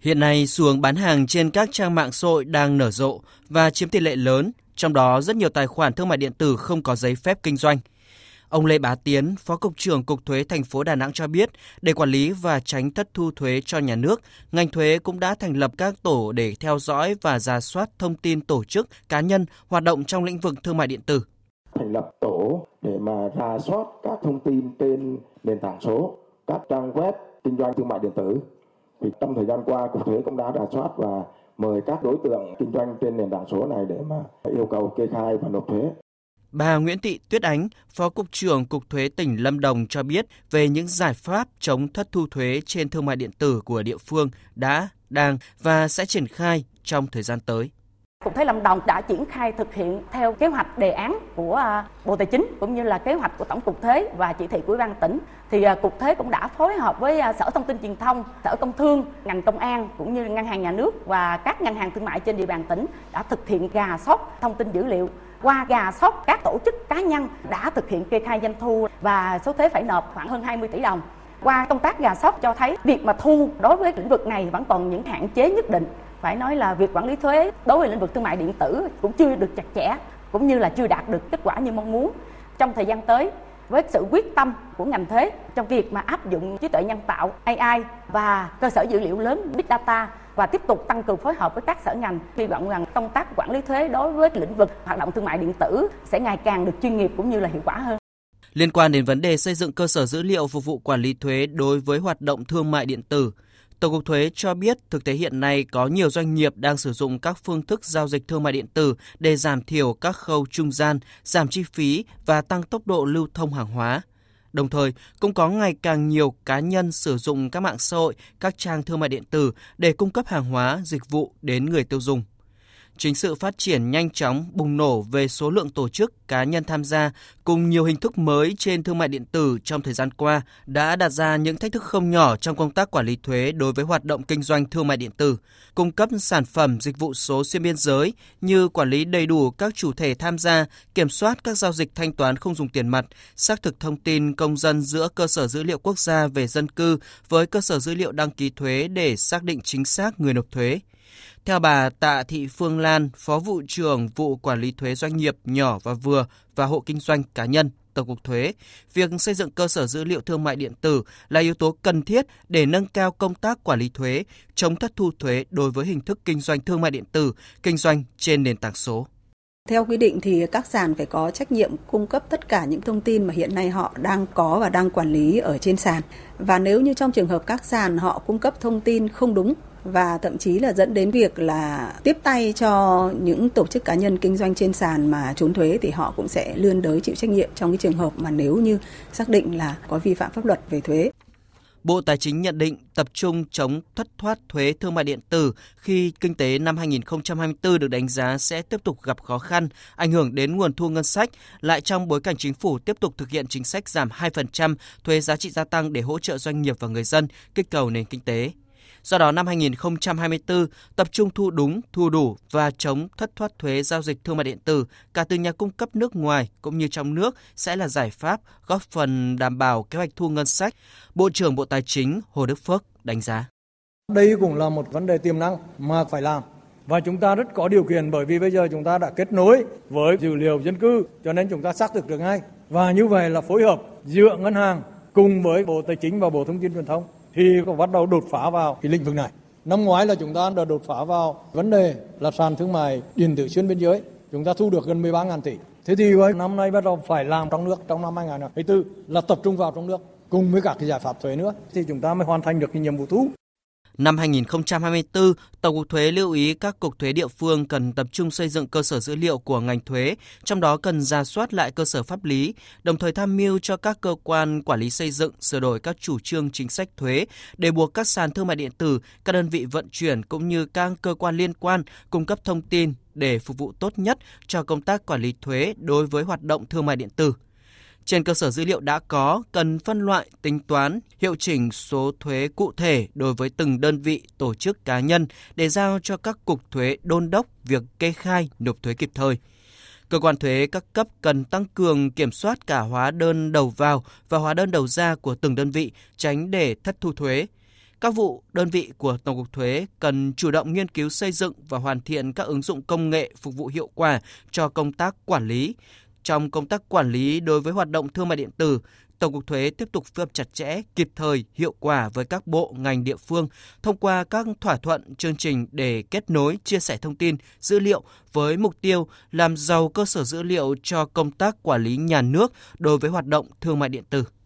Hiện nay, xu hướng bán hàng trên các trang mạng xã hội đang nở rộ và chiếm tỷ lệ lớn, trong đó rất nhiều tài khoản thương mại điện tử không có giấy phép kinh doanh. Ông Lê Bá Tiến, Phó Cục trưởng Cục Thuế thành phố Đà Nẵng cho biết, để quản lý và tránh thất thu thuế cho nhà nước, ngành thuế cũng đã thành lập các tổ để theo dõi và ra soát thông tin tổ chức, cá nhân hoạt động trong lĩnh vực thương mại điện tử. Thành lập tổ để mà ra soát các thông tin trên nền tảng số, các trang web kinh doanh thương mại điện tử. Thì trong thời gian qua, Cục Thuế cũng đã ra soát và mời các đối tượng kinh doanh trên nền tảng số này để mà yêu cầu kê khai và nộp thuế. Bà Nguyễn Thị Tuyết Ánh, Phó Cục trưởng Cục Thuế tỉnh Lâm Đồng cho biết về những giải pháp chống thất thu thuế trên thương mại điện tử của địa phương đã, đang và sẽ triển khai trong thời gian tới. Cục Thuế Lâm Đồng đã triển khai thực hiện theo kế hoạch đề án của à, Bộ Tài chính cũng như là kế hoạch của Tổng cục Thuế và chỉ thị của Ủy ban tỉnh. Thì à, Cục Thuế cũng đã phối hợp với à, Sở Thông tin Truyền thông, Sở Công Thương, ngành công an cũng như ngân hàng nhà nước và các ngân hàng thương mại trên địa bàn tỉnh đã thực hiện gà sót thông tin dữ liệu qua gà sót các tổ chức cá nhân đã thực hiện kê khai doanh thu và số thuế phải nộp khoảng hơn 20 tỷ đồng. Qua công tác gà sót cho thấy việc mà thu đối với lĩnh vực này vẫn còn những hạn chế nhất định. Phải nói là việc quản lý thuế đối với lĩnh vực thương mại điện tử cũng chưa được chặt chẽ cũng như là chưa đạt được kết quả như mong muốn. Trong thời gian tới, với sự quyết tâm của ngành thuế trong việc mà áp dụng trí tuệ nhân tạo AI và cơ sở dữ liệu lớn Big Data và tiếp tục tăng cường phối hợp với các sở ngành hy vọng rằng công tác quản lý thuế đối với lĩnh vực hoạt động thương mại điện tử sẽ ngày càng được chuyên nghiệp cũng như là hiệu quả hơn. Liên quan đến vấn đề xây dựng cơ sở dữ liệu phục vụ quản lý thuế đối với hoạt động thương mại điện tử, Tổng cục Thuế cho biết thực tế hiện nay có nhiều doanh nghiệp đang sử dụng các phương thức giao dịch thương mại điện tử để giảm thiểu các khâu trung gian, giảm chi phí và tăng tốc độ lưu thông hàng hóa. Đồng thời, cũng có ngày càng nhiều cá nhân sử dụng các mạng xã hội, các trang thương mại điện tử để cung cấp hàng hóa, dịch vụ đến người tiêu dùng. Chính sự phát triển nhanh chóng bùng nổ về số lượng tổ chức, cá nhân tham gia cùng nhiều hình thức mới trên thương mại điện tử trong thời gian qua đã đặt ra những thách thức không nhỏ trong công tác quản lý thuế đối với hoạt động kinh doanh thương mại điện tử, cung cấp sản phẩm dịch vụ số xuyên biên giới như quản lý đầy đủ các chủ thể tham gia, kiểm soát các giao dịch thanh toán không dùng tiền mặt, xác thực thông tin công dân giữa cơ sở dữ liệu quốc gia về dân cư với cơ sở dữ liệu đăng ký thuế để xác định chính xác người nộp thuế theo bà Tạ Thị Phương Lan, Phó vụ trưởng vụ quản lý thuế doanh nghiệp nhỏ và vừa và hộ kinh doanh cá nhân, Tổng cục Thuế, việc xây dựng cơ sở dữ liệu thương mại điện tử là yếu tố cần thiết để nâng cao công tác quản lý thuế, chống thất thu thuế đối với hình thức kinh doanh thương mại điện tử, kinh doanh trên nền tảng số. Theo quy định thì các sàn phải có trách nhiệm cung cấp tất cả những thông tin mà hiện nay họ đang có và đang quản lý ở trên sàn. Và nếu như trong trường hợp các sàn họ cung cấp thông tin không đúng và thậm chí là dẫn đến việc là tiếp tay cho những tổ chức cá nhân kinh doanh trên sàn mà trốn thuế thì họ cũng sẽ lươn đới chịu trách nhiệm trong cái trường hợp mà nếu như xác định là có vi phạm pháp luật về thuế. Bộ Tài chính nhận định tập trung chống thất thoát thuế thương mại điện tử khi kinh tế năm 2024 được đánh giá sẽ tiếp tục gặp khó khăn, ảnh hưởng đến nguồn thu ngân sách, lại trong bối cảnh chính phủ tiếp tục thực hiện chính sách giảm 2% thuế giá trị gia tăng để hỗ trợ doanh nghiệp và người dân, kích cầu nền kinh tế. Do đó năm 2024 tập trung thu đúng, thu đủ và chống thất thoát thuế giao dịch thương mại điện tử cả từ nhà cung cấp nước ngoài cũng như trong nước sẽ là giải pháp góp phần đảm bảo kế hoạch thu ngân sách. Bộ trưởng Bộ Tài chính Hồ Đức Phước đánh giá. Đây cũng là một vấn đề tiềm năng mà phải làm. Và chúng ta rất có điều kiện bởi vì bây giờ chúng ta đã kết nối với dữ liệu dân cư cho nên chúng ta xác thực được ngay. Và như vậy là phối hợp giữa ngân hàng cùng với Bộ Tài chính và Bộ Thông tin Truyền thông thì có bắt đầu đột phá vào cái lĩnh vực này. Năm ngoái là chúng ta đã đột phá vào vấn đề là sàn thương mại điện tử xuyên biên giới. Chúng ta thu được gần 13.000 tỷ. Thế thì với năm nay bắt đầu phải làm trong nước, trong năm 2024 là tập trung vào trong nước, cùng với các cái giải pháp thuế nữa, thì chúng ta mới hoàn thành được cái nhiệm vụ thu. Năm 2024, Tổng cục Thuế lưu ý các cục thuế địa phương cần tập trung xây dựng cơ sở dữ liệu của ngành thuế, trong đó cần ra soát lại cơ sở pháp lý, đồng thời tham mưu cho các cơ quan quản lý xây dựng sửa đổi các chủ trương chính sách thuế để buộc các sàn thương mại điện tử, các đơn vị vận chuyển cũng như các cơ quan liên quan cung cấp thông tin để phục vụ tốt nhất cho công tác quản lý thuế đối với hoạt động thương mại điện tử. Trên cơ sở dữ liệu đã có, cần phân loại, tính toán, hiệu chỉnh số thuế cụ thể đối với từng đơn vị, tổ chức cá nhân để giao cho các cục thuế đôn đốc việc kê khai, nộp thuế kịp thời. Cơ quan thuế các cấp cần tăng cường kiểm soát cả hóa đơn đầu vào và hóa đơn đầu ra của từng đơn vị, tránh để thất thu thuế. Các vụ, đơn vị của Tổng cục Thuế cần chủ động nghiên cứu xây dựng và hoàn thiện các ứng dụng công nghệ phục vụ hiệu quả cho công tác quản lý. Trong công tác quản lý đối với hoạt động thương mại điện tử, Tổng cục Thuế tiếp tục phối hợp chặt chẽ, kịp thời, hiệu quả với các bộ, ngành địa phương thông qua các thỏa thuận, chương trình để kết nối, chia sẻ thông tin, dữ liệu với mục tiêu làm giàu cơ sở dữ liệu cho công tác quản lý nhà nước đối với hoạt động thương mại điện tử.